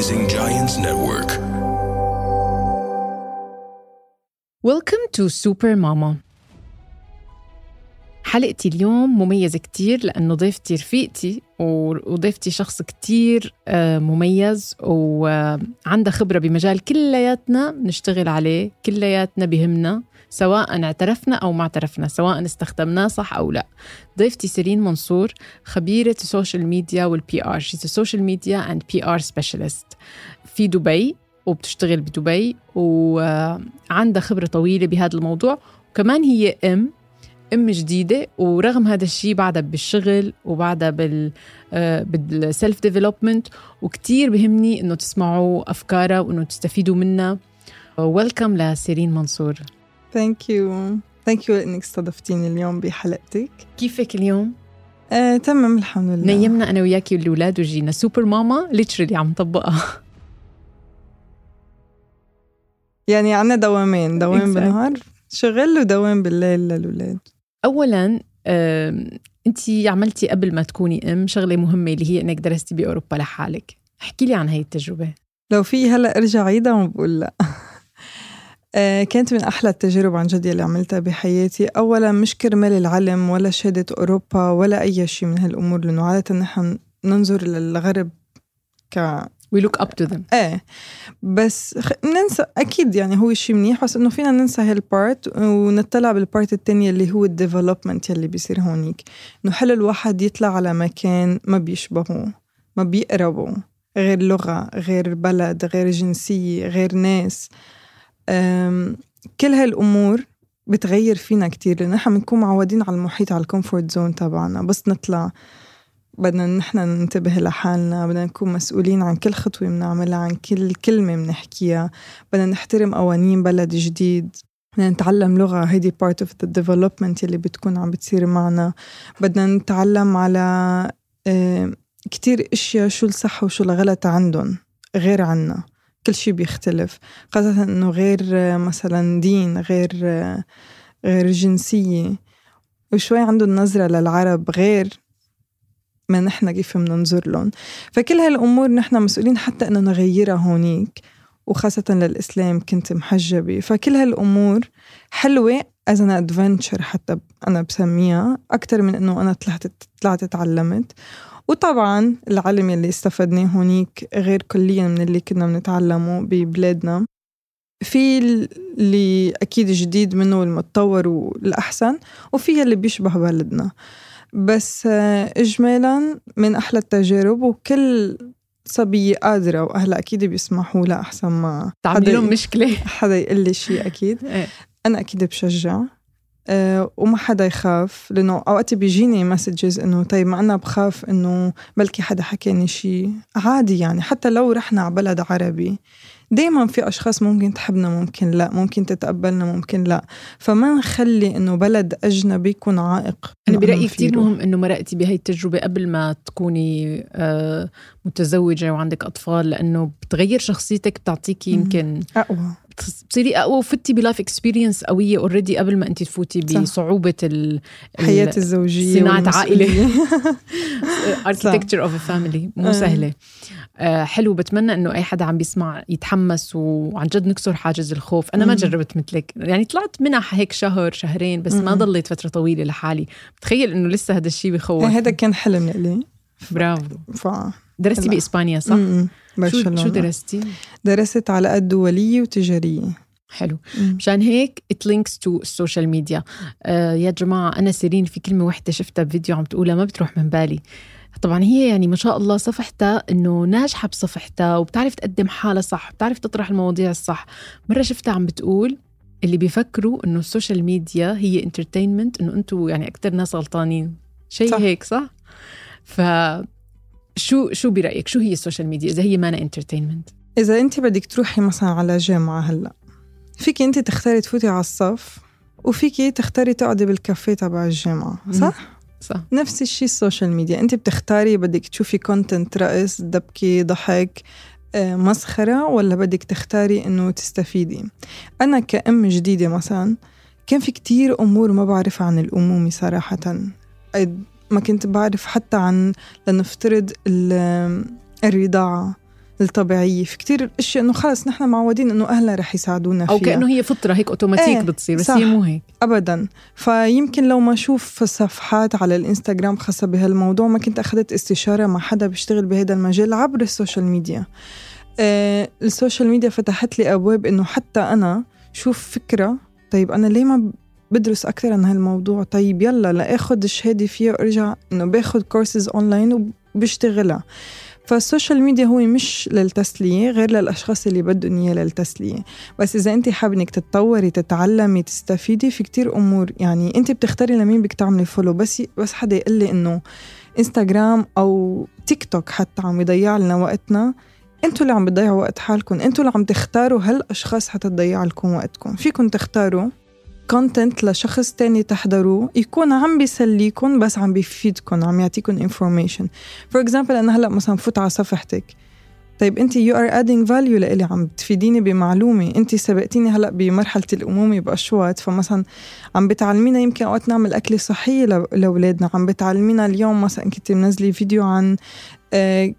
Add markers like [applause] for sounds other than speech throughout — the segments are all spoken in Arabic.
Rising Giants Network. Welcome to Super Mama حلقتي اليوم مميزة كتير لأنه ضيفتي رفيقتي وضيفتي شخص كتير آه، مميز وعنده خبرة بمجال كلياتنا بنشتغل عليه كلياتنا بهمنا سواء اعترفنا أو ما اعترفنا سواء استخدمناه صح أو لا. ضيفتي سيرين منصور خبيرة ال social media وال PR she's social media and PR specialist في دبي وبتشتغل بدبي وعندها خبرة طويلة بهذا الموضوع. وكمان هي أم أم جديدة ورغم هذا الشيء بعدها بالشغل وبعدها بال بال self development وكثير بهمني إنه تسمعوا أفكارها وإنه تستفيدوا منها. welcome لسيرين منصور. thank you thank you إنك استضفتيني اليوم بحلقتك. كيفك اليوم؟ آه، تمام الحمد لله. نيمنا أنا وياكي والأولاد وجينا. super mama literally عم طبقها. يعني عنا دوامين. دوام exactly. بالنهار شغل ودوام بالليل للولاد اولا انت عملتي قبل ما تكوني أم شغلة مهمة اللي هي إنك درستي بأوروبا لحالك. احكي لي عن هي التجربة. لو في هلأ أرجع عيدها ما بقول لا. [laughs] آه، كانت من أحلى التجارب عن جد اللي عملتها بحياتي. أولا مش كرمال العلم ولا شهادة أوروبا ولا أي شيء من هالأمور لأنه عادة نحن ننظر للغرب ك we look up to them. إيه. بس ننسى أكيد يعني هو شيء منيح بس إنه فينا ننسى هال part ونطلع بال part الثانية اللي هو ال development يلي بيصير هونيك. إنه حلو الواحد يطلع على مكان ما بيشبهه ما بيقربوا غير لغة غير بلد غير جنسية غير ناس؟ كل هالأمور بتغير فينا كتير لأن نحن بنكون معودين على المحيط على ال comfort zone تبعنا. بس نطلع بدنا نحن ننتبه لحالنا بدنا نكون مسؤولين عن كل خطوة بنعملها عن كل كلمة بنحكيها. بدنا نحترم قوانين بلد جديد. بدنا نتعلم لغة هيدي part of the development يلي بتكون عم بتصير معنا. بدنا نتعلم على كتير أشياء شو الصح وشو الغلط عندهم غير عنا. كل شيء بيختلف. خاصة إنه غير مثلا دين غير غير جنسية. وشوي عندهم نظرة للعرب غير ما نحن كيف بننظر لهم. فكل هالأمور نحن مسؤولين حتى إنه نغيرها هونيك وخاصة للإسلام كنت محجبة. فكل هالأمور حلوة as an adventure حتى أنا بسميها أكتر من إنه أنا طلعت طلعت تعلمت. وطبعا العلم اللي استفدناه هونيك غير كليا من اللي كنا بنتعلمه ببلادنا. في اللي أكيد جديد منه والمتطور والأحسن وفي اللي بيشبه بلدنا. بس إجمالا من أحلى التجارب وكل صبية قادرة وأهلا أكيد بيسمحوا لها أحسن ما حدا لهم مشكلة. [laughs] حدا يقول لي شيء أكيد. [laughs] إيه. أنا أكيد بشجع أه وما حدا يخاف لأنه أوقات بيجيني مسجز إنه طيب ما أنا بخاف إنه بلكي حدا حكاني شيء عادي يعني حتى لو رحنا على بلد عربي دايما في أشخاص ممكن تحبنا ممكن لا ممكن تتقبلنا ممكن لا. فما نخلي إنه بلد أجنبي يكون عائق أنا برأيي كثير مهم إنه مرقتي بهي التجربة قبل ما تكوني آه، متزوجة وعندك أطفال لأنه بتغير شخصيتك بتعطيكي يمكن أقوى. بتصيري اقوى وفتي ب life experience قوية already قبل ما انت تفوتي بصعوبة الحياة الزوجية صناعة عائلة. architecture of family مو آه. سهلة. آه حلو. بتمنى إنه أي حدا عم بيسمع يتحمس وعن جد نكسر حاجز الخوف. أنا ما جربت مثلك. يعني طلعت منح هيك شهر شهرين بس ما ضليت فترة طويلة لحالي. بتخيل إنه لسه هذا الشيء بخوف. هذا كان حلم لي. برافو. ف... درستي بإسبانيا صح؟ برشلونة شو درستي؟ درست علاقات دولية وتجارية حلو. مشان هيك it links to ال social media يا جماعة أنا سيرين في كلمة وحدة شفتها بفيديو عم تقولها ما بتروح من بالي. طبعا هي يعني ما شاء الله صفحتها إنه ناجحة بصفحتها وبتعرف تقدم حالها صح بتعرف تطرح المواضيع الصح. مرة شفتها عم بتقول اللي بيفكروا إنه ال social media هي entertainment إنه أنتم يعني أكثر ناس غلطانين. شيء هيك صح؟ ف شو شو برأيك؟ شو هي ال social media؟ إذا هي مانا entertainment إذا أنت بدك تروحي مثلا على جامعة هلأ فيك أنت تختاري تفوتي على الصف وفيكي تختاري تقعدي بالكافيه تبع الجامعة صح؟ صح. نفس الشيء ال social media. أنت بتختاري بدك تشوفي content رقص دبكي ضحك آه، مسخرة ولا بدك تختاري إنه تستفيدي؟ أنا كأم جديدة مثلا كان في كتير أمور ما بعرفها عن الأمومة صراحة. ما كنت بعرف حتى عن لنفترض الرضاعة الطبيعية. في كتير أشياء إنه خلص نحن معودين إنه اهلنا رح يساعدونا فيها. أو كأنه هي فطرة هيك اوتوماتيك إيه، بتصير بس. هي مو هيك. ابدا. فيمكن لو ما أشوف صفحات على الإنستغرام خاصة بهالموضوع ما كنت أخذت استشارة مع حدا بيشتغل بهذا المجال عبر ال social media. آه ال social media فتحت لي أبواب إنه حتى أنا شوف فكرة طيب أنا ليه ما بدرس أكثر عن هالموضوع. طيب يلا لآخذ الشهادة فيها وأرجع إنه باخذ courses online وبشتغلها. فال social media هو مش للتسلية غير للأشخاص اللي بدهم إياه للتسلية. بس إذا أنت حابة إنك تتطوري تتعلمي تستفيدي في كتير أمور. يعني أنت بتختاري لمين بدك تعملي follow بس بس حدا يقول لي إنه انستغرام أو تيك توك حتى عم يضيع لنا وقتنا. أنتوا اللي عم بتضيعوا وقت حالكم. أنتوا اللي عم تختاروا هالأشخاص حتى تضيع لكم وقتكم. فيكم تختاروا content لشخص تاني تحضروه يكون عم بيسليكم بس عم بيفيدكم عم يعطيكم information for example أنا هلأ مثلا بفوت على صفحتك. طيب أنت you are adding value لإلي عم تفيديني بمعلومة. أنت سبقتيني هلأ بمرحلة الأمومة بأشواط. فمثلا عم بتعلمينا يمكن أوقات نعمل أكلة صحية لأولادنا. عم بتعلمينا اليوم مثلا كنت منزلي فيديو عن آه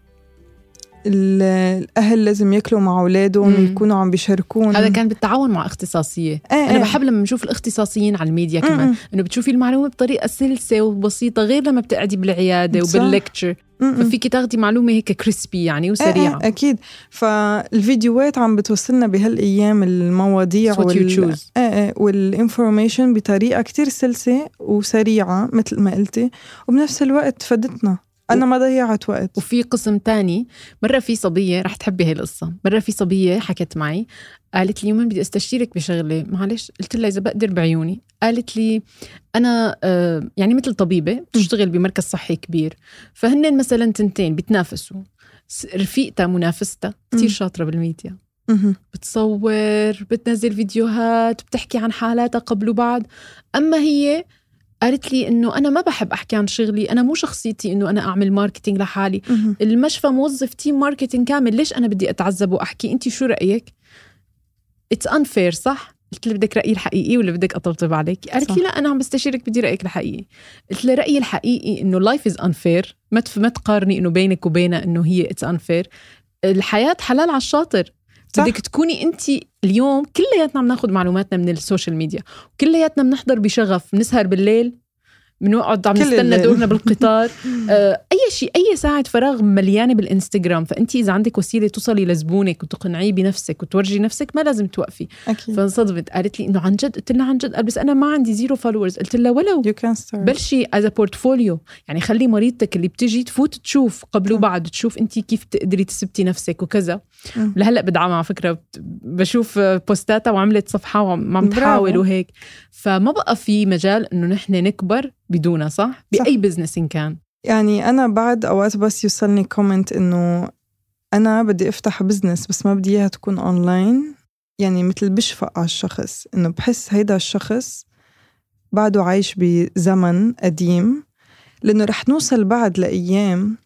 الأهل لازم ياكلوا مع أولادهم ويكونوا عم بيشاركون هذا كان بالتعاون مع اختصاصية. إيه أنا إيه. بحب لما بنشوف الاختصاصيين على الميديا كمان إنه بتشوفي المعلومة بطريقة سلسة وبسيطة غير لما بتقعدي بالعيادة. وبال lecture ففيكي تاخدي معلومة هيك crispy يعني وسريعة. إيه أكيد. فالفيديوهات عم بتوصلنا بهالأيام المواضيع وال إيه إيه وال information بطريقة كتير سلسة وسريعة مثل ما قلتي وبنفس الوقت فادتنا أنا ما ضيعت وقت. وفي قسم تاني مرة في صبية رح تحبي هاي القصة. مرة في صبية حكت معي قالت لي يومين بدي أستشيرك بشغلة. معلش قلت لها إذا بقدر بعيوني. قالت لي أنا آه يعني مثل طبيبة بتشتغل بمركز صحي كبير فهن مثلا تنتين بتنافسوا. رفيقتها منافستها كتير شاطرة بالميديا. بتصور بتنزل فيديوهات بتحكي عن حالاتها قبل وبعد. أما هي قالت لي إنه أنا ما بحب أحكي عن شغلي أنا مو شخصيتي إنه أنا أعمل marketing لحالي. المشفى موظف team marketing كامل ليش أنا بدي أتعذب وأحكي؟ انت شو رأيك؟ it's unfair صح؟ قلت لها بدك رأيي الحقيقي ولا بدك أطبطب عليك؟ قالت لي لا أنا عم بستشيرك بدي رأيك الحقيقي. قلت لها رأيي الحقيقي إنه life is unfair ما ما تقارني إنه بينك وبينها إنه هي it's unfair الحياة حلال على الشاطر. بدك تكوني انت اليوم كلياتنا عم ناخذ معلوماتنا من ال social media. كلياتنا بنحضر بشغف بنسهر بالليل بنقعد عم نستنى دورنا بالقطار. [laughs] آه أي شيء أي ساعة فراغ مليانة بالإنستغرام. فانت إذا عندك وسيلة توصلي لزبونك وتقنعيه بنفسك وتورجي نفسك ما لازم توقفي. أكيد. فانصدمت. قالت لي إنه عن جد قلت لها عن جد بس أنا ما عندي zero followers قلت لها ولو. بلشي as portfolio يعني خلي مريضتك اللي بتجي تفوت تشوف قبل وبعد تشوف انت كيف تقدري تثبتي نفسك وكذا. لهلا بدعمها على فكرة. بشوف بوستاتها وعملت صفحة وعم تحاول وهيك. فما بقى في مجال إنه نحن نكبر بدونها صح؟ صح. بأي business إن كان. يعني أنا بعد أوقات بس يوصلني comment إنه أنا بدي أفتح business بس ما بدي إياها تكون اونلاين يعني مثل بشفق على الشخص. إنه بحس هيدا الشخص بعده عايش بزمن قديم. لأنه رح نوصل بعد لأيام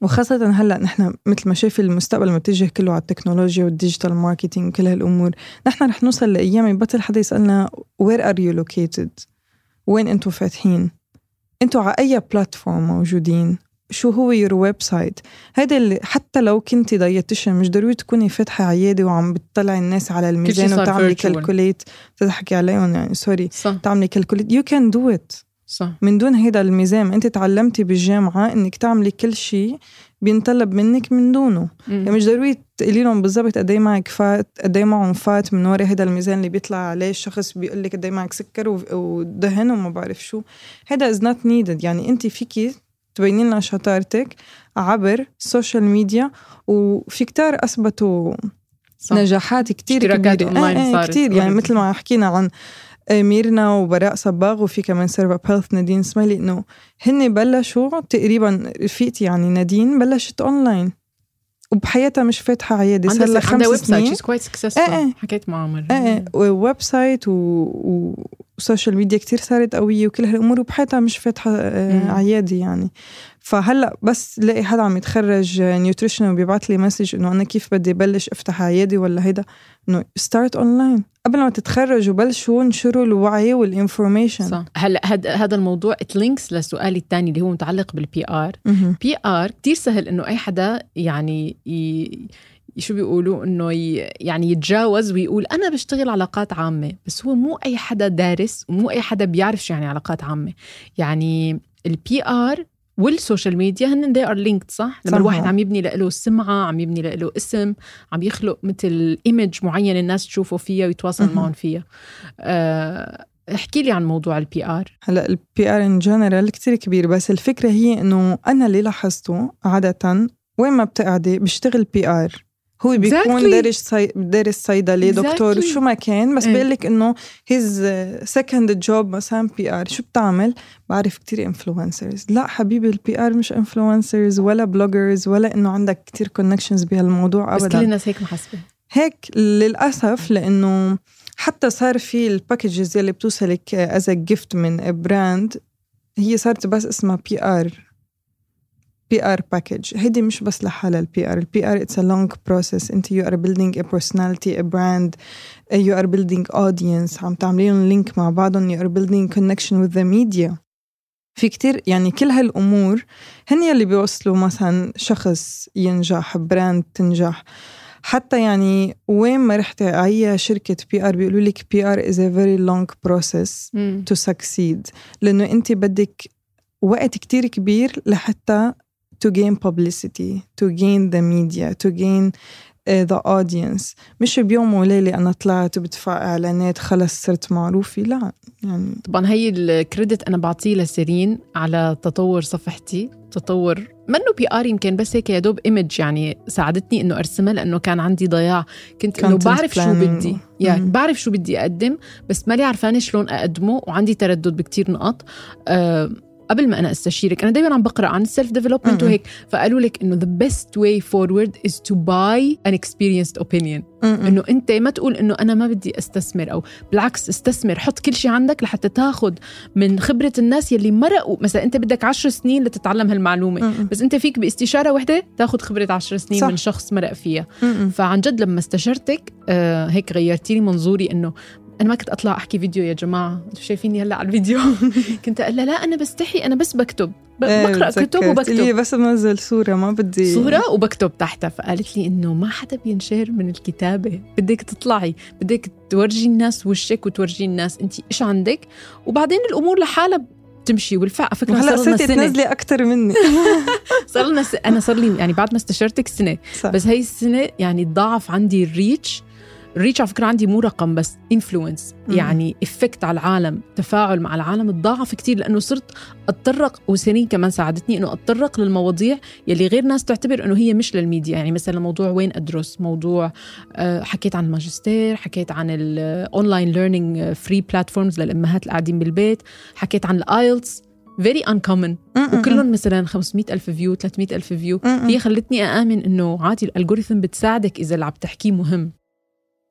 وخاصة هلأ نحن مثل ما شايف المستقبل متجه كله على التكنولوجيا وال digital marketing وكل هالأمور، نحن رح نوصل لأيام يبطل حدا يسألنا where are you located؟ وين أنتم فاتحين؟ أنتم على أي platform موجودين؟ شو هو your website؟ هيدا اللي حتى لو كنتي dietitian مش ضروري تكوني فاتحة عيادة وعم بتطلعي الناس على الميزان وتعملي calculate تضحكي عليهم يعني sorry صح. تعملي calculate you can do it صح. من دون هيدا الميزان انت تعلمتي بالجامعة إنك تعملي كل شيء بينطلب منك من دونه. يعني مش ضروري تقولي لهم بالضبط قد إيه معك فات قد إيه معهم فات من ورا هيدا الميزان اللي بيطلع عليه الشخص بيقول لك قد إيه معك سكر ودهن وما بعرف شو. هيدا is not needed يعني انت فيكي تبيني لنا شطارتك عبر ال social media وفي كتار أثبتوا صح. نجاحات كتير اونلاين آه آه كتير. يعني مثل ما حكينا عن ميرنا وبراء صباغ وفي كمان سيرفا بيلث نادين سميلي إنه هن بلشوا تقريبا رفيقتي يعني نادين بلشت اونلاين وبحياتها مش فاتحة عيادة صار لها خمس ويب سايت سنين. she's quite successful إيه إيه. حكيت معها مرة. إيه website و social media كتير صارت قوية وكل هالأمور وبحياتها مش فاتحة آه،. عيادة يعني. فهلأ بس لاقي حدا عم يتخرج nutrition وبيبعت لي message إنه أنا كيف بدي بلش أفتح عيادي ولا هيدا إنه start online قبل ما تتخرجوا بلشوا انشروا الوعي وال information صح. هلأ هذا الموضوع it links لسؤالي الثاني اللي هو متعلق بال PR PR كثير سهل إنه أي حدا يعني ي... شو بيقولوا؟ إنه يعني يتجاوز ويقول أنا بشتغل علاقات عامة بس هو مو أي حدا دارس ومو أي حدا بيعرف شو يعني علاقات عامة. يعني ال PR وال social media هن they are linked صح؟ لما الواحد عم يبني له سمعة عم يبني له اسم عم يخلق مثل image معين الناس تشوفه فيها ويتواصل معهم فيها. أه احكي لي عن موضوع ال PR هلأ ال PR in general كثير كبير بس الفكرة هي إنه أنا اللي لاحظته عادة وين ما بتقعدي بيشتغل PR هو بيكون exactly. دارس صي... دارس صيدلي دكتور شو ما كان بس بيقول لك إنه his second job مثلا PR شو بتعمل؟ بعرف كتير influencers لا حبيبي ال PR مش influencers ولا bloggers ولا إنه عندك كتير connections بهالموضوع ابدا بس كل الناس هيك محسبه هيك للأسف لإنه حتى صار في ال packages يلي بتوصلك as gift من brand هي صارت بس اسمها PR PR package هيدي مش بس لحالها ال PR ال PR it's a long process انت you are building a personality a brand you are building audience عم تعملين link مع بعضهم. you are building connection with the media في كتير يعني كل هالأمور هن يلي بيوصلوا مثلا شخص ينجح brand تنجح. حتى يعني وين ما رحتي أي شركة PR بيقولوا لك PR is a very long process to succeed لأنه أنت بدك وقت كتير كبير لحتى to gain publicity to gain the media to gain uh, the audience. مش بيوم وليلة أنا طلعت وبدفع إعلانات خلص صرت معروفة. لا يعني طبعا هي ال credit أنا بعطيه لسيرين على تطور صفحتي تطور منه PR يمكن بس هيك يا دوب image يعني ساعدتني إنه أرسمها لأنه كان عندي ضياع. كنت إنه بعرف شو بدي. يعني بعرف شو بدي أقدم بس مالي عرفانة شلون أقدمه وعندي تردد بكتير نقط. أه قبل ما أنا أستشيرك أنا دائما عم بقرأ عن ال self development وهيك فقالوا لك إنه the best way forward is to buy an experienced opinion. إنه أنت ما تقول إنه أنا ما بدي أستثمر أو بالعكس استثمر حط كل شيء عندك لحتى تاخذ من خبرة الناس يلي مرقوا. مثلا أنت بدك عشر سنين لتتعلم هالمعلومة بس أنت فيك باستشارة وحدة تاخذ خبرة عشر سنين صح. من شخص مرق فيها. فعن جد لما استشرتك آه هيك غيرتي لي منظوري إنه أنا ما كنت أطلع أحكي فيديو يا جماعة. أنتم شايفيني هلأ على الفيديو؟ [laughs] كنت أقول لا أنا بستحي أنا بس بكتب. إيه، بقرأ كتب وبكتب. لي بس بنزل صورة ما بدي. صورة وبكتب تحتها. فقالت لي إنه ما حدا بينشهر من الكتابة. بدك تطلعي. بدك تورجي الناس وشك وتورجي الناس. انت إيش عندك؟ وبعدين الأمور لحالها تمشي والفعل. فكرة هلا صرتي تنزلي أكثر مني. [laughs] صار لنا س... أنا صار لي يعني بعد ما استشرتك سنة. صح. بس هي السنة يعني ضاعف عندي ال reach. ال reach على فكره عندي مو رقم بس influence يعني effect على العالم تفاعل مع العالم تضاعف كثير لأنه صرت أتطرق وسيرين كمان ساعدتني إنه أتطرق للمواضيع يلي غير ناس تعتبر إنه هي مش للميديا. يعني مثلا موضوع وين أدرس موضوع آه، حكيت عن الماجستير حكيت عن ال online learning free platforms للأمهات القاعدين بالبيت حكيت عن ال IELTS very uncommon وكلهم مثلا 500 ألف view 300 ألف view هي خلتني أآمن إنه عادي ال algorithm بتساعدك إذا اللي عم تحكيه مهم.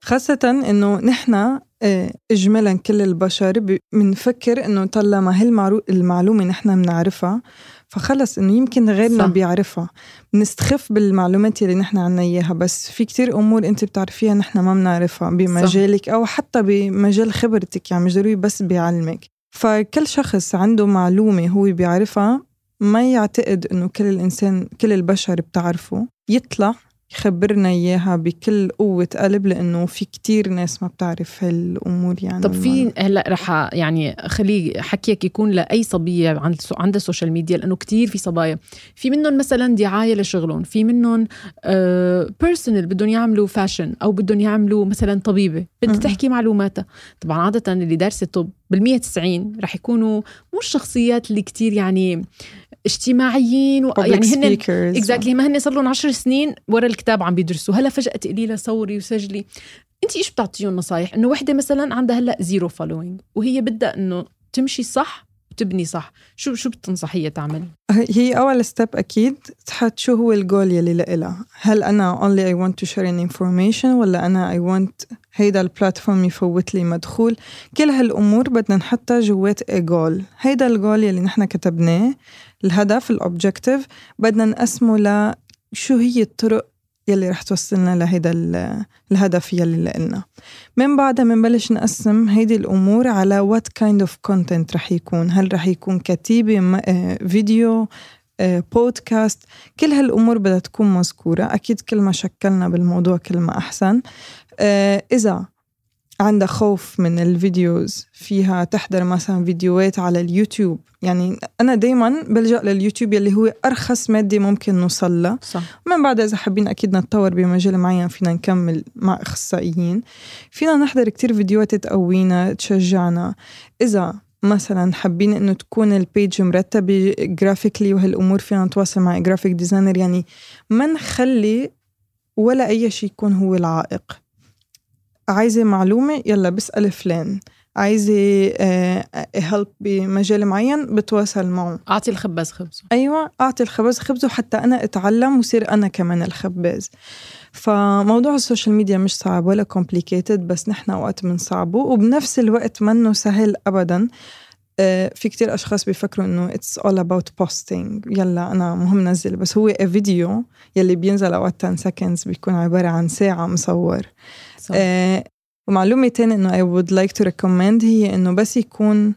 خاصة إنه نحن آه، إجمالا كل البشر بنفكر إنه طالما هالمعلومة نحن بنعرفها فخلص إنه يمكن غيرنا صح. بيعرفها بنستخف بالمعلومات اللي نحن عنا إياها بس في كتير أمور أنت بتعرفيها نحن ما بنعرفها بمجالك صح. أو حتى بمجال خبرتك يعني مش ضروري بس بيعلمك فكل شخص عنده معلومة هو بيعرفها ما يعتقد إنه كل الإنسان كل البشر بتعرفه يطلع يخبرنا إياها بكل قوة قلب لأنه في كتير ناس ما بتعرف هالأمور يعني طب في هلأ رح يعني خلي حكيك يكون لأي صبية عند عند ال social media لأنه كتير في صبايا. في منهم مثلا دعاية لشغلهم في منهم personal بدهم يعملوا fashion أو بدهم يعملوا مثلا طبيبة. بدها تحكي معلوماتها. طبعا عادة اللي دارسة طب بال 190 رح يكونوا مو الشخصيات اللي كتير يعني اجتماعيين و... يعني هن exactly ما هن صار لهم 10 سنين ورا الكتاب عم بيدرسوا. هلا فجأة تقولي لها صوري وسجلي. انت إيش بتعطيهم نصايح؟ إنه وحدة مثلا عندها هلأ zero following وهي بدها إنه تمشي صح وتبني صح. شو شو بتنصحيها تعمل؟ هي أول step أكيد تحط شو هو الجول يلي لإلها هل أنا only I want to share an information ولا أنا I want هيدا ال platform يفوت لي مدخول؟ كل هالأمور بدنا نحطها جوات جول هيدا الجول يلي نحن كتبناه الهدف ال objective بدنا نقسمه ل شو هي الطرق يلي رح توصلنا لهيدا الهدف يلي لنا من بعدها بنبلش نقسم هيدي الأمور على what kind of content رح يكون. هل رح يكون كتابة آه، فيديو بودكاست آه، كل هالأمور بدها تكون مذكورة. أكيد كل ما شكلنا بالموضوع كل ما أحسن. آه، إذا عندها خوف من ال videos. فيها تحضر مثلا فيديوهات على اليوتيوب. يعني أنا دايما بلجأ لليوتيوب يلي هو أرخص مادة ممكن نوصل لها. صح. ومن بعد إذا حابين أكيد نتطور بمجال معين فينا نكمل مع أخصائيين. فينا نحضر كتير فيديوهات تقوينا تشجعنا. إذا مثلا حابين إنه تكون ال page مرتبة graphically وهالأمور فينا نتواصل مع graphic designer يعني ما نخلي ولا أي شيء يكون هو العائق. عايزة معلومة يلا بسأل فلان. عايزة help آه، بمجال معين بتواصل معه. أعطي الخباز خبزه. أيوة أعطي الخباز خبزه حتى أنا أتعلم وصير أنا كمان الخباز. فموضوع ال social media مش صعب ولا complicated بس نحن وقت بنصعبه وبنفس الوقت منه سهل أبدا. آه، في كتير أشخاص بيفكروا إنه it's all about posting. يلا أنا مهم نزل بس هو فيديو يلي بينزل أوقات 10 seconds بيكون عبارة عن ساعة مصور. آه ومعلومة تانية إنه I would like to recommend هي إنه بس يكون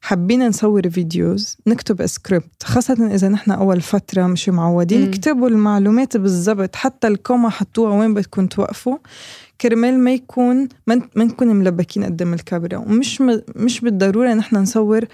حابين نصور videos نكتب سكريبت خاصة إذا نحن أول فترة مش معودين م. اكتبوا المعلومات بالضبط حتى ال comma حطوها وين بدكم توقفوا. كرمال ما يكون ما نكون ملبكين قدام الكاميرا ومش م... مش بالضرورة نحن نصور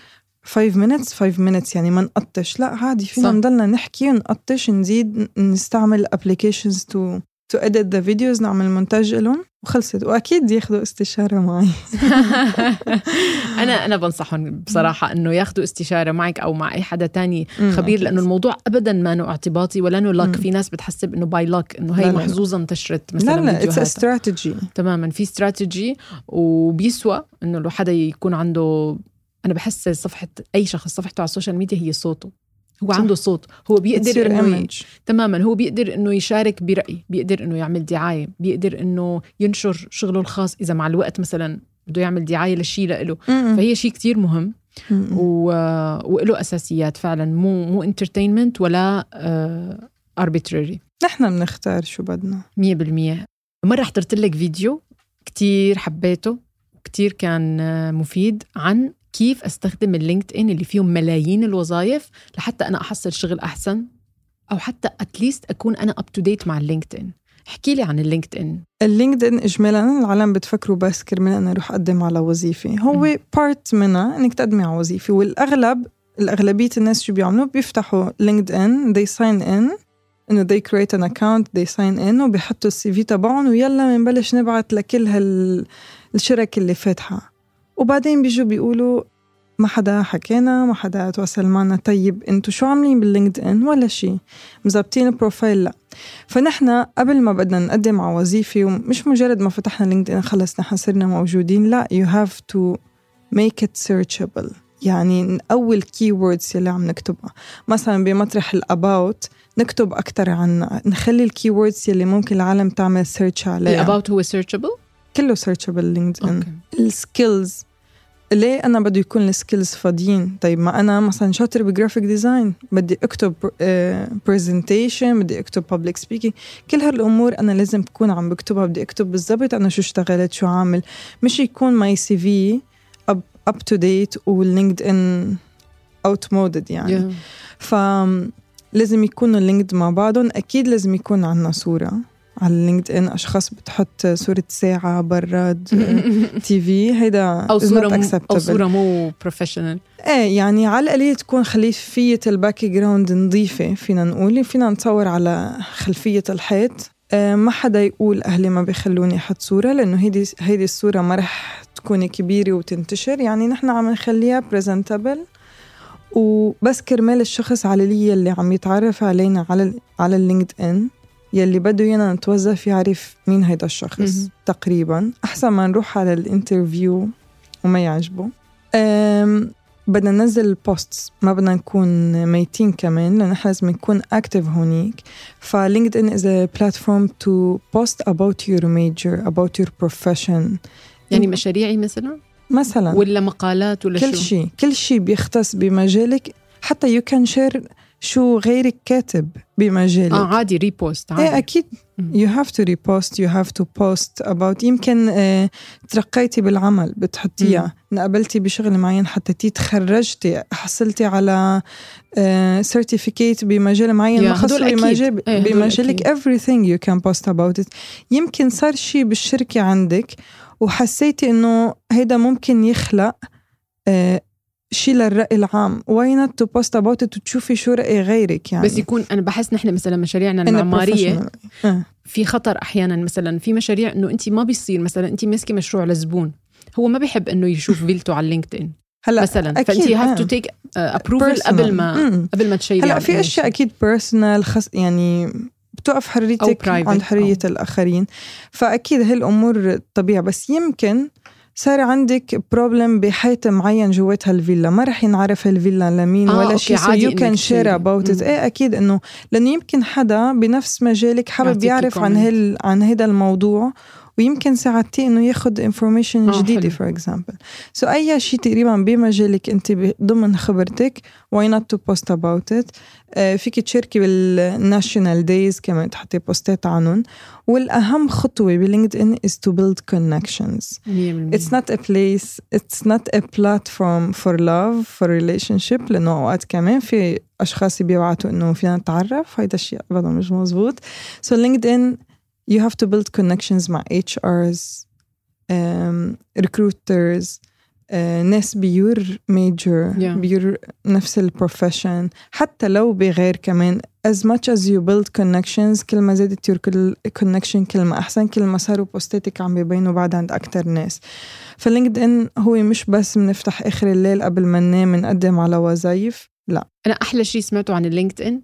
5 minutes 5 minutes يعني ما نقطش لا عادي فينا نضلنا نحكي ونقطش نزيد نستعمل applications to to edit the videos نعمل مونتاج لهم. وخلصت. وأكيد ياخذوا استشارة معي. [laughs] أنا أنا بنصحهم بصراحة إنه ياخذوا استشارة معك أو مع أي حدا تاني خبير لأنه الموضوع ابدا ما انه اعتباطي ولا انه لك في ناس بتحسب إنه by luck إنه هي محظوظة انتشرت مثلا لا لا. it's strategy تماما. في استراتيجي وبيسوى إنه لو حدا يكون عنده أنا بحس صفحة أي شخص صفحته على ال social media هي صوته. هو عنده صوت هو بيقدر إنه ي... تماما هو بيقدر إنه يشارك برأي بيقدر إنه يعمل دعاية بيقدر إنه ينشر شغله الخاص إذا مع الوقت مثلا بده يعمل دعاية لشيء له فهي شيء كتير مهم و... وله أساسيات فعلا مو مو entertainment ولا arbitrary آه، نحن بنختار شو بدنا. 100% مره حضرت لك فيديو كتير حبيته كتير كان آه، مفيد عن كيف أستخدم ال LinkedIn اللي فيهم ملايين الوظائف لحتى أنا أحصل شغل أحسن؟ أو حتى at least أكون أنا up to date مع ال LinkedIn احكي لي عن ال LinkedIn ال LinkedIn اجمالا العالم بتفكروا بس كرمال أنا أروح أقدم على وظيفة. هو part منها إنك تقدمي على وظيفة والاغلب الأغلبية الناس شو بيعملوا؟ بيفتحوا LinkedIn they sign in. إنه they create an account they sign in وبيحطوا ال CV تبعهم ويلا بنبلش نبعت لكل هالشركه اللي فاتحة. وبعدين بيجوا بيقولوا ما حدا حكينا ما حدا تواصل معنا. طيب انتو شو عاملين بال LinkedIn ولا شيء مزبطين ال profile لا. فنحن قبل ما بدنا نقدم على وظيفة ومش مجرد ما فتحنا LinkedIn خلص نحن صرنا موجودين لا you have to make it searchable. يعني أول keywords يلي عم نكتبها. مثلا بمطرح ال about نكتب أكتر عن نخلي ال keywords يلي ممكن العالم تعمل search عليها. ال about هو searchable؟ كله searchable LinkedIn ال skills ليه أنا بده يكون ال skills فاضيين؟ طيب ما أنا مثلا شاطر ب graphic design بدي أكتب presentation بدي أكتب public speaking كل هالأمور أنا لازم بكون عم بكتبها بدي أكتب بالضبط أنا شو اشتغلت شو عامل. مش يكون my CV up to date وال LinkedIn outmoded يعني. Yeah. ف لازم يكونوا linked مع بعضهم. أكيد لازم يكون عنا صورة. على LinkedIn أشخاص بتحط صورة ساعة برات [laughs] تي في. هيدا أو صورة مو أو صورة مو professional إيه يعني على القليل تكون خلفية ال background نظيفة فينا نقول فينا نصور على خلفية الحيط. آه، ما حدا يقول أهلي ما بيخلوني أحط صورة لأنه هيدي هيدي الصورة ما رح تكون كبيرة وتنتشر. يعني نحن عم نخليها presentable وبس كرمال الشخص على اللي عم يتعرف علينا على على LinkedIn يلي بده يانا نتوظف يعرف مين هيدا الشخص م- تقريبا. أحسن ما نروح على ال interview وما يعجبه. بدنا ننزل ال posts ما بدنا نكون ميتين كمان لأن نحن لازم نكون active هونيك. ف LinkedIn is platform to post about your major about your profession. يعني مشاريعي مثلا؟ مثلا. ولا مقالات ولا كل شيء كل شيء بيختص بمجالك. حتى you can share شو غيرك كاتب بمجالك آه عادي repost عادي. إيه أكيد you have to repost you have to post about. يمكن آه، ترقيتي بالعمل بتحطيها. انقبلتي بشغل معين حطيتيه تخرجتي حصلتي على certificate بمجال معين ما خصو. بمجال إيه، بمجالك everything you can post about it. يمكن صار شيء بالشركة عندك وحسيتي إنه هيدا ممكن يخلق آه، شيء للرأي العام why not to post about it وتشوفي شو رأي غيرك يعني بس يكون أنا بحس نحن مثلا مشاريعنا professional. آه. في خطر أحيانا مثلا في مشاريع إنه انت ما بيصير مثلا انت ماسكة مشروع لزبون هو ما بيحب إنه يشوف فيلته على LinkedIn هلا مثلا فانت have. to take approval. قبل ما مم. قبل ما ت share ي هلا في أشياء. أكيد personal خص يعني بتوقف حريتك عند حرية أو- الآخرين فأكيد هالأمور طبيعي بس يمكن صار عندك problem بحيط معين جوات هالفيلا ما رح ينعرف هالفيلا لمين آه، ولا شيء so you can share. about it. إيه أكيد إنه لأنه يمكن حدا بنفس مجالك حابب يعرف عن. هال عن هيدا الموضوع ويمكن ساعدتيه إنه ياخذ information آه، جديدة. for example so أي شيء تقريبا بمجالك أنت ضمن خبرتك why not to post about it فيك تشاركي بال national days كمان تحطي post ات عنهم. والأهم خطوة ب LinkedIn is to build connections. 100% it's not a place it's not a platform for love for relationship لأنه أوقات كمان في أشخاص بيبعتوا إنه فينا نتعرف. هيدا الشيء ابدا مش مزبوط so LinkedIn you have to build connections مع HRs um, recruiters uh, ناس by your major Yeah. by your نفس ال profession حتى لو بغير كمان as much as you build connections كل ما زادت your connection كل ما أحسن كل ما صاروا post اتك عم بيبينوا بعد عند أكتر ناس. ف LinkedIn هو مش بس بنفتح آخر الليل قبل ما ننام نقدم على وظايف لا. أنا أحلى شيء سمعته عن LinkedIn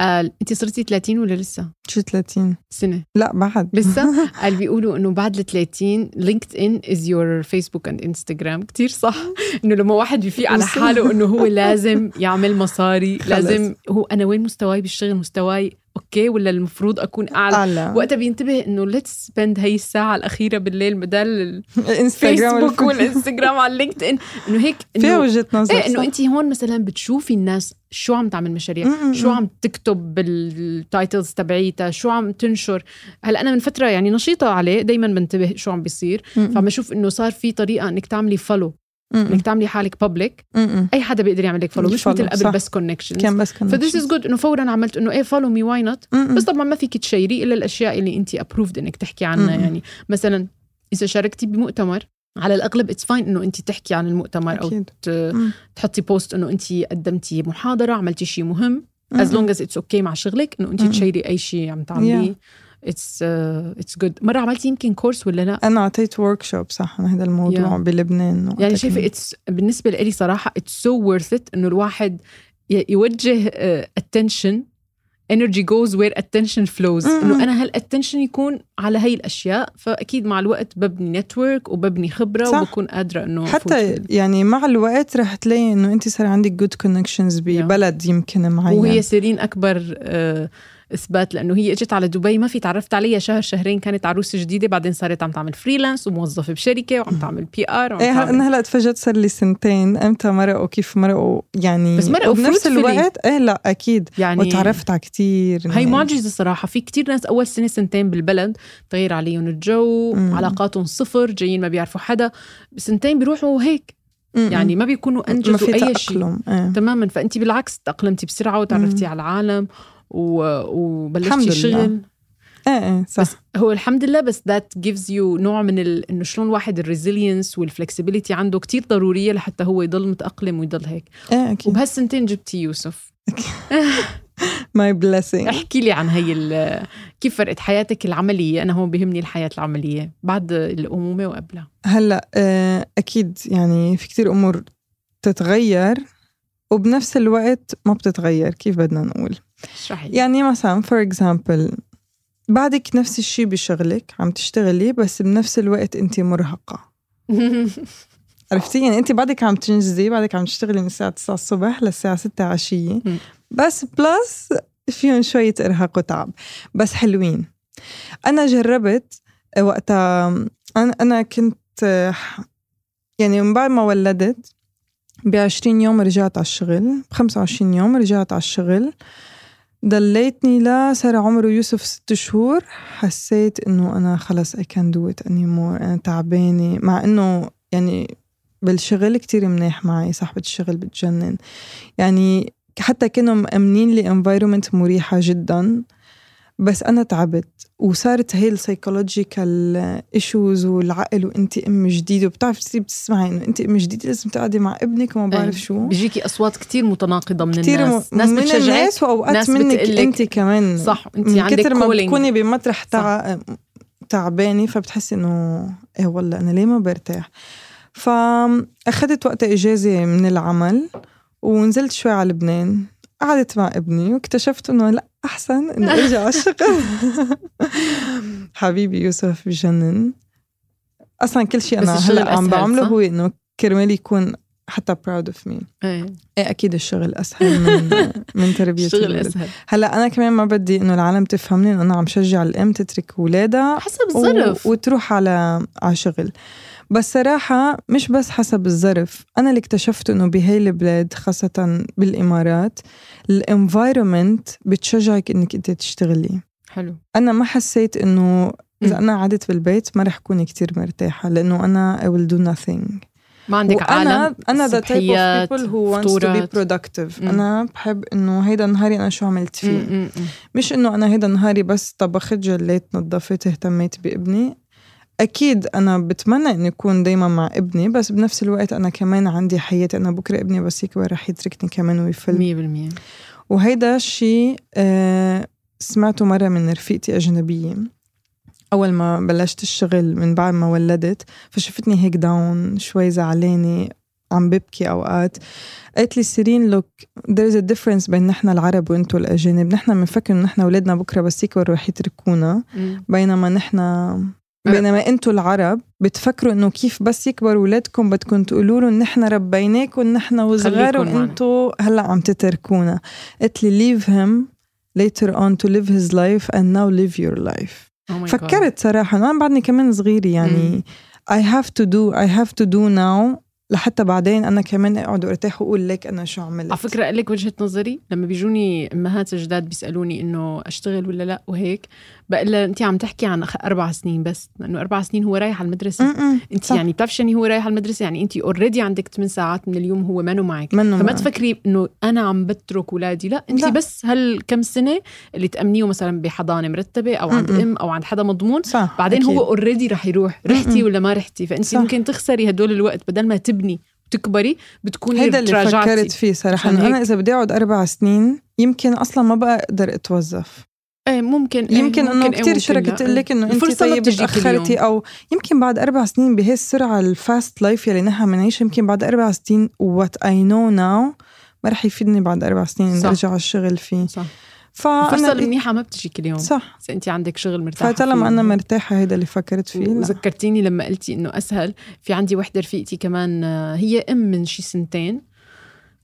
قال انت صرتي 30 ولا لسه؟ شو 30 سنة. لا بعد لسه؟ [laughs] قال بيقولوا إنه بعد ال 30 LinkedIn is your Facebook and Instagram كثير صح. [laughs] إنه لما واحد بيفيق على حاله إنه هو لازم يعمل مصاري. لازم هو أنا وين مستواي؟ بالشغل مستواي okay ولا المفروض أكون أعلى؟ أعلى. وقتها بينتبه إنه let's spend هي الساعة الأخيرة بالليل بدل الإنستغرام. الفيسبوك والإنستغرام على LinkedIn إنه هيك فيها انه وجهة نظر إيه إنه. انت هون مثلا بتشوفي الناس شو عم تعمل مشاريع م- م- شو. عم تكتب بال titles تبعيتها شو عم تنشر. هلأ أنا من فترة يعني نشيطة عليه دائما بنتبه شو عم بيصير. فعم أشوف إنه صار في طريقة إنك تعملي follow إنك تعملي حالك public. أي حدا بيقدر يعمل لك follow مش مثل قبل. بس connection كان بس ف this is good إنه فورا عملت إنه إيه follow me why not بس طبعا ما فيك ت share ي إلا الأشياء اللي انت approved إنك تحكي عنها. يعني مثلا إذا شاركتي بمؤتمر على الأغلب it's fine إنه انت تحكي عن المؤتمر أو أكيد. ت- م. تحطي بوست إنه انت قدمتي محاضرة عملتي شيء مهم as long as it's okay مع شغلك إنه انت. ت share ي أي شيء عم تعمليه it's it's good مرة عملتي يمكن course ولا لا أنا أعطيت workshop صح عن هذا الموضوع Yeah. بلبنان يعني شايفة. it's بالنسبة لي صراحة it's so worth it إنه الواحد يوجه attention energy goes where attention flows. إنه أنا هال attention يكون على هي الأشياء فأكيد مع الوقت ببني network وببني خبرة صح. وبكون قادرة إنه حتى يعني مع الوقت رح تلاقي إنه انت صار عندك good connections ببلد يمكن معين وهي سيرين أكبر آه، إثبات لأنه هي إجت على دبي ما في تعرفت عليها شهر شهرين كانت عروسة جديدة بعدين صارت عم تعمل freelance وموظفة بشركة وعم تعمل PR وعم إيه أنا هلا تفاجأت صار لي سنتين. إمتى مرقوا؟ كيف مرقوا؟ يعني بس مرقوا fruitfully. الوقت؟ إيه لا أكيد. يعني وتعرفت على كثير هي معجزة صراحة. في كتير ناس أول سنة سنتين بالبلد تغير عليهم الجو مم. علاقاتهم صفر جايين ما بيعرفوا حدا. سنتين بيروحوا هيك. يعني ما بيكونوا ما أنجزوا في أي شيء. إيه. تماما. فانت بالعكس تاقلمتي بسرعة وتعرفتي. على العالم. وبلشتي لله. شغل إيه إيه صح. بس هو الحمد لله بس that gives you نوع من ال... إنه شلون الواحد ال resilience وال flexibility عنده كتير ضرورية لحتى هو يضل متأقلم ويضل هيك. إيه أكيد. وبهالسنتين جبتي يوسف. [laughs] my blessing احكي لي عن هي ال... كيف فرقت حياتك العملية؟ أنا هون بيهمني الحياة العملية بعد الأمومة وقبلها. هلأ آه، أكيد يعني في كتير أمور تتغير وبنفس الوقت ما بتتغير كيف بدنا نقول؟ اشرحي. يعني مثلا for example بعدك نفس الشيء بشغلك عم تشتغلي بس بنفس الوقت انت مرهقة. [laughs] عرفتي؟ يعني انت بعدك عم تنجزي بعدك عم تشتغلي من الساعة 9 الصبح للساعة 6 عشية. بس بلس فيهم شوية إرهاق وتعب. بس حلوين. أنا جربت وقتها أنا كنت يعني من بعد ما ولدت ب 20 يوم رجعت على الشغل ب 25 يوم رجعت على الشغل. ضليتني لا صار عمره يوسف ست شهور. حسيت إنه أنا خلص I can't do it anymore. أنا تعبانة. مع إنه يعني بالشغل كتير منيح معي صاحبة الشغل بتجنن. يعني حتى كانوا مأمنين لي environment مريحة جدا. بس أنا تعبت. وصارت هي ال psychological issues والعقل وانت ام جديدة وبتعرف تصير بتسمعي انه انت ام جديدة لازم تقعدي مع ابنك وما بعرف شو. بيجيكي أصوات كتير متناقضة من كتير الناس. ناس من الناس وأوقات منك أنت كمان. صح أنت من عندك كتر ما بتكوني بمطرح تع... تعبانة فبتحسي إنه إيه والله أنا ليه ما برتاح. فأخذت وقت إجازة من العمل ونزلت شوي على لبنان. قعدت مع ابني واكتشفت إنه لا أحسن إنه ارجع على الشغل [laughs] حبيبي يوسف بجنن أصلا كل شيء أنا هلأ عم بعمله؟ هو إنه كرمال يكون حتى proud of me إيه. أكيد الشغل أسهل من [laughs] من تربية الشغل. أسهل. هلأ أنا كمان ما بدي إنه العالم تفهمني إنه أنا عم شجع الأم تترك اولادها حسب الظرف. و... وتروح على على شغل. بس صراحة مش بس حسب الظرف. أنا اللي اكتشفت إنه بهاي البلاد خاصة بالإمارات الانفايرومنت بتشجعك إنك أنت تشتغلي. حلو. أنا ما حسيت إنه إذا. أنا قعدت بالبيت ما رح كون كتير مرتاحة لأنه أنا I will do nothing. ما عندك وأنا عالم type of صبحيات، people who wants to be فطورات. productive. مم. أنا بحب إنه هيدا نهاري أنا شو عملت فيه. م- م- م. مش إنه أنا هيدا نهاري بس طبخت جليت نظفت اهتميت بابني. أكيد أنا بتمنى إني أكون دايما مع ابني بس بنفس الوقت أنا كمان عندي حياتي. أنا بكرة ابني بس يكبر رح يتركني كمان ويفل. مية بالمية. وهيدا الشيء آه سمعته مرة من رفيقتي أجنبية. أول ما بلشت الشغل من بعد ما ولدت فشفتني هيك down شوي زعلانة عم ببكي أوقات. قالت لي سيرين look there is a difference بين نحن العرب وإنتو الأجانب. نحن بنفكر إنه نحن أولادنا بكرة بس يكبروا رح يتركونا. بينما نحن بينما إنتو العرب بتفكروا إنه كيف بس يكبروا ولادكم بدكم تقولوا لهم نحن ربيناكم نحن وصغار. وإنتو هلأ عم تتركونا. قلت لي leave him later on to live his life and now live your life. Oh God. فكرت صراحة أنا بعدني كمان صغيرة يعني. I have to do I have to do now. لحتى بعدين أنا كمان أقعد وأرتاح وأقول لك أنا شو عملت. على فكرة أقول لك وجهة نظري لما بيجوني أمهات جداد بيسألوني إنه أشتغل ولا لأ وهيك. بقول لها أنت عم تحكي عن أربع سنين بس لأنه أربع سنين هو رايح على المدرسة م-م. أنت صح. يعني بتعرفي هو رايح على المدرسة يعني أنت already عندك 8 ساعات من اليوم هو منه معك منه فما معك. تفكري إنه أنا عم بترك اولادي لا انت لا. بس هالكم سنة اللي تامنيه مثلا بحضانة مرتبة أو عند م-م. أم أو عند حدا مضمون صح بعدين أكيد. هو already رح يروح رحتي م-م. ولا ما رحتي فانت صح. ممكن تخسري هدول الوقت بدل ما تبني وتكبري بتكوني هيدا اللي. فكرت فيه أنا هيك. إذا بدي أقعد أربع سنين يمكن أصلا ما بقى أقدر أتوظف إيه ممكن إيه يمكن إنه إيه كثير لا. تقول لك إنه انت الفرصة طيب تاخرتي. أو يمكن بعد أربع سنين بهي السرعة ال fast life يلي نحن بنعيشها يمكن بعد أربع سنين what I know now ما رح يفيدني بعد أربع سنين صح. أرجع على الشغل فيه صح فأنا الفرصة المنيحه ما بتجي كل يوم صح بس انت عندك شغل مرتاحة فطالما. أنا مرتاحة هيدا اللي فكرت فيه. وذكرتيني لما قلتي إنه أسهل في عندي وحدة رفيقتي كمان آه، هي أم من شي سنتين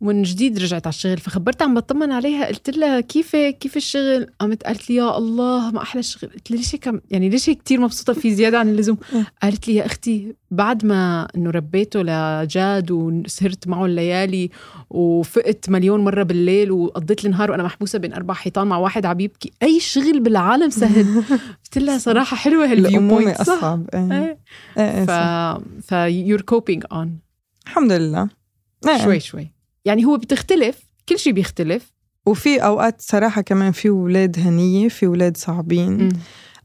ومن جديد رجعت على الشغل فخبرتها عم بطمن عليها قلت لها كيف كيف الشغل؟ قامت قالت لي يا الله ما أحلى الشغل قلت لها ليش هيك يعني ليش هيك كثير مبسوطة فيه زيادة عن اللزوم؟ [laughs] إيه. قالت لي يا أختي بعد ما إنه ربيته لجاد وسهرت معه الليالي وفقت مليون مرة بالليل وقضيت النهار وأنا محبوسة بين أربع حيطان مع واحد عم يبكي أي شغل بالعالم سهل. [laughs] قلت لها صراحة حلوة هال view point صح؟ أصعب. إيه. إيه. إيه إيه ف. ف you're coping on. الحمد لله. إيه. شوي شوي. يعني هو بتختلف كل شيء بيختلف. وفي أوقات صراحة كمان في أولاد هنية في أولاد صعبين.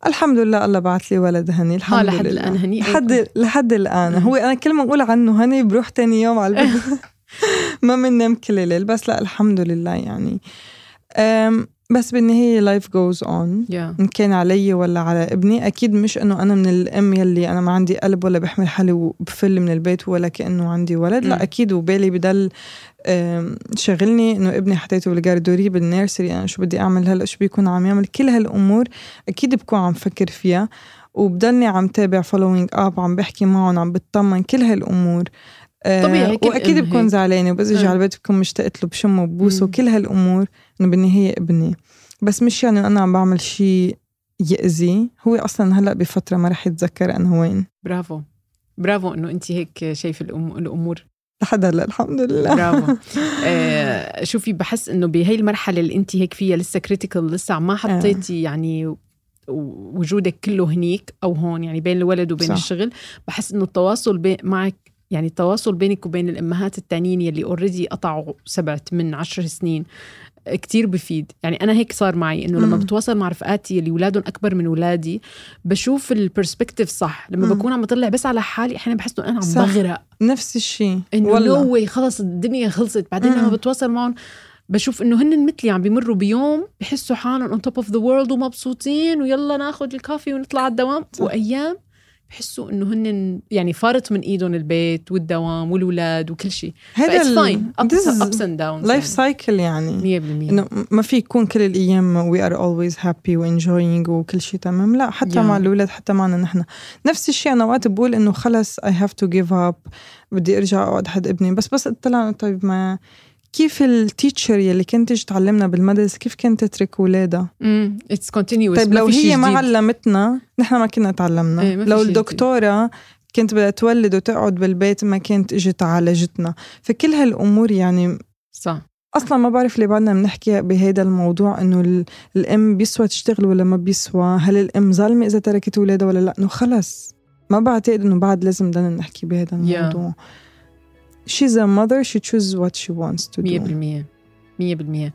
الحمد لله الله بعت لي ولد هني الحمد ها لحد لله. الآن هني لحد لحد الآن. هو أنا كل ما أقول عنه هني بروح تاني يوم على البيت. [laughs] ما بننام كل الليل بس لا الحمد لله يعني. بس بالنهاية life goes on. يا إن كان علي ولا على ابني أكيد مش إنه أنا من الأم يلي أنا ما عندي قلب ولا بحمل حالي وبفل من البيت ولا كأنه عندي ولد. مم. لا أكيد وبالي بدل شغلني إنه ابني حطيته بال garderie بال nursery أنا شو بدي أعمل هلأ؟ شو بيكون عم يعمل؟ كل هالأمور أكيد بكون عم فكر فيها. وبضلني عم تابع following up عم بحكي معهم عم بطمن كل هالأمور. طبيعي، كل واكيد بكون. زعلانة وبس أجي آه. على البيت بكون مشتاقة له بشمه وبوسه مم. وكل هالأمور إنه بالنهايه ابني بس مش يعني أنا عم بعمل شيء يأذي هو أصلا هلأ بفترة ما رح يتذكر أنا وين برافو برافو إنه انت هيك شايفة الأم- الأمور لحد هلأ الحمد لله برافو [laughs] آه شوفي بحس إنه بهي المرحلة اللي انت هيك فيها لسه critical لسه ما حطيتي يعني وجودك كله هنيك أو هون يعني بين الولد وبين صح. الشغل بحس إنه التواصل معك يعني التواصل بينك وبين الأمهات التانيين يلي already قطعوا سبع من عشر سنين كتير بفيد. يعني أنا هيك صار معي إنه لما بتواصل مع رفقاتي اللي أولادهم أكبر من أولادي بشوف ال perspective صح. لما مم. بكون عم بطلع بس على حالي أحيانا بحس إنه أنا عم بغرق. نفس الشيء إنه no خلص الدنيا خلصت. بعدين لما بتواصل معهم بشوف إنه هن مثلي عم بيمروا بيوم بحسوا حالهم on top of the world ومبسوطين ويلا ناخذ ال coffee ونطلع على الدوام. صح. وأيام بحسوا إنه هن يعني فارت من إيدهم البيت والدوام والولاد وكل شيء. هذا fine ups and downs life cycle يعني. 100% إنه ما في يكون كل الأيام we are always happy و enjoying وكل شيء تمام. لا حتى yeah. مع الأولاد حتى معنا نحن. نفس الشيء أنا اوقات بقول إنه خلص I have to give up بدي أرجع أقعد حد ابني. بس بس اطلع طيب ما كيف ال teacher يلي كانت تيجي تعلمنا بالمدرسة كيف كانت تترك ولادها؟ امم it's continuous طيب لو هي ما علمتنا نحن ما كنا تعلمنا. إيه لو الدكتورة كنت بدها تولد وتقعد بالبيت ما كانت اجت عالجتنا. فكل هالأمور يعني صح. أصلا ما بعرف ليه بعدنا بنحكي بهذا الموضوع إنه الأم بيسوى تشتغل ولا ما بيسوى؟ هل الأم ظالمة إذا تركت اولادها ولا لأ؟ إنه خلص. ما بعتقد إنه بعد لازم بدنا نحكي بهذا الموضوع. yeah. She's a mother she chooses what she wants to do. 100% مية بالمية.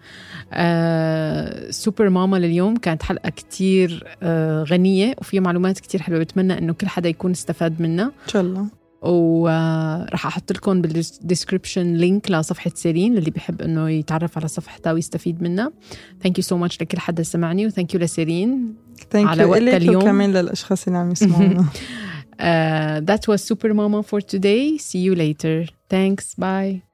آه، سوبر ماما لليوم كانت حلقة كتير آه، غنية وفيها معلومات كتير حلوة. بتمنى إنه كل حدا يكون استفاد منها. إن شاء الله. وراح أحط لكم بال description link لصفحة سيرين للي بحب إنه يتعرف على صفحتها ويستفيد منها. thank you so much لكل حدا سمعني و thank you لسيرين. على وقت اليوم. كمان للأشخاص اللي عم يسمعونا. [laughs] uh, that was super mama for today see you later Thanks. Bye.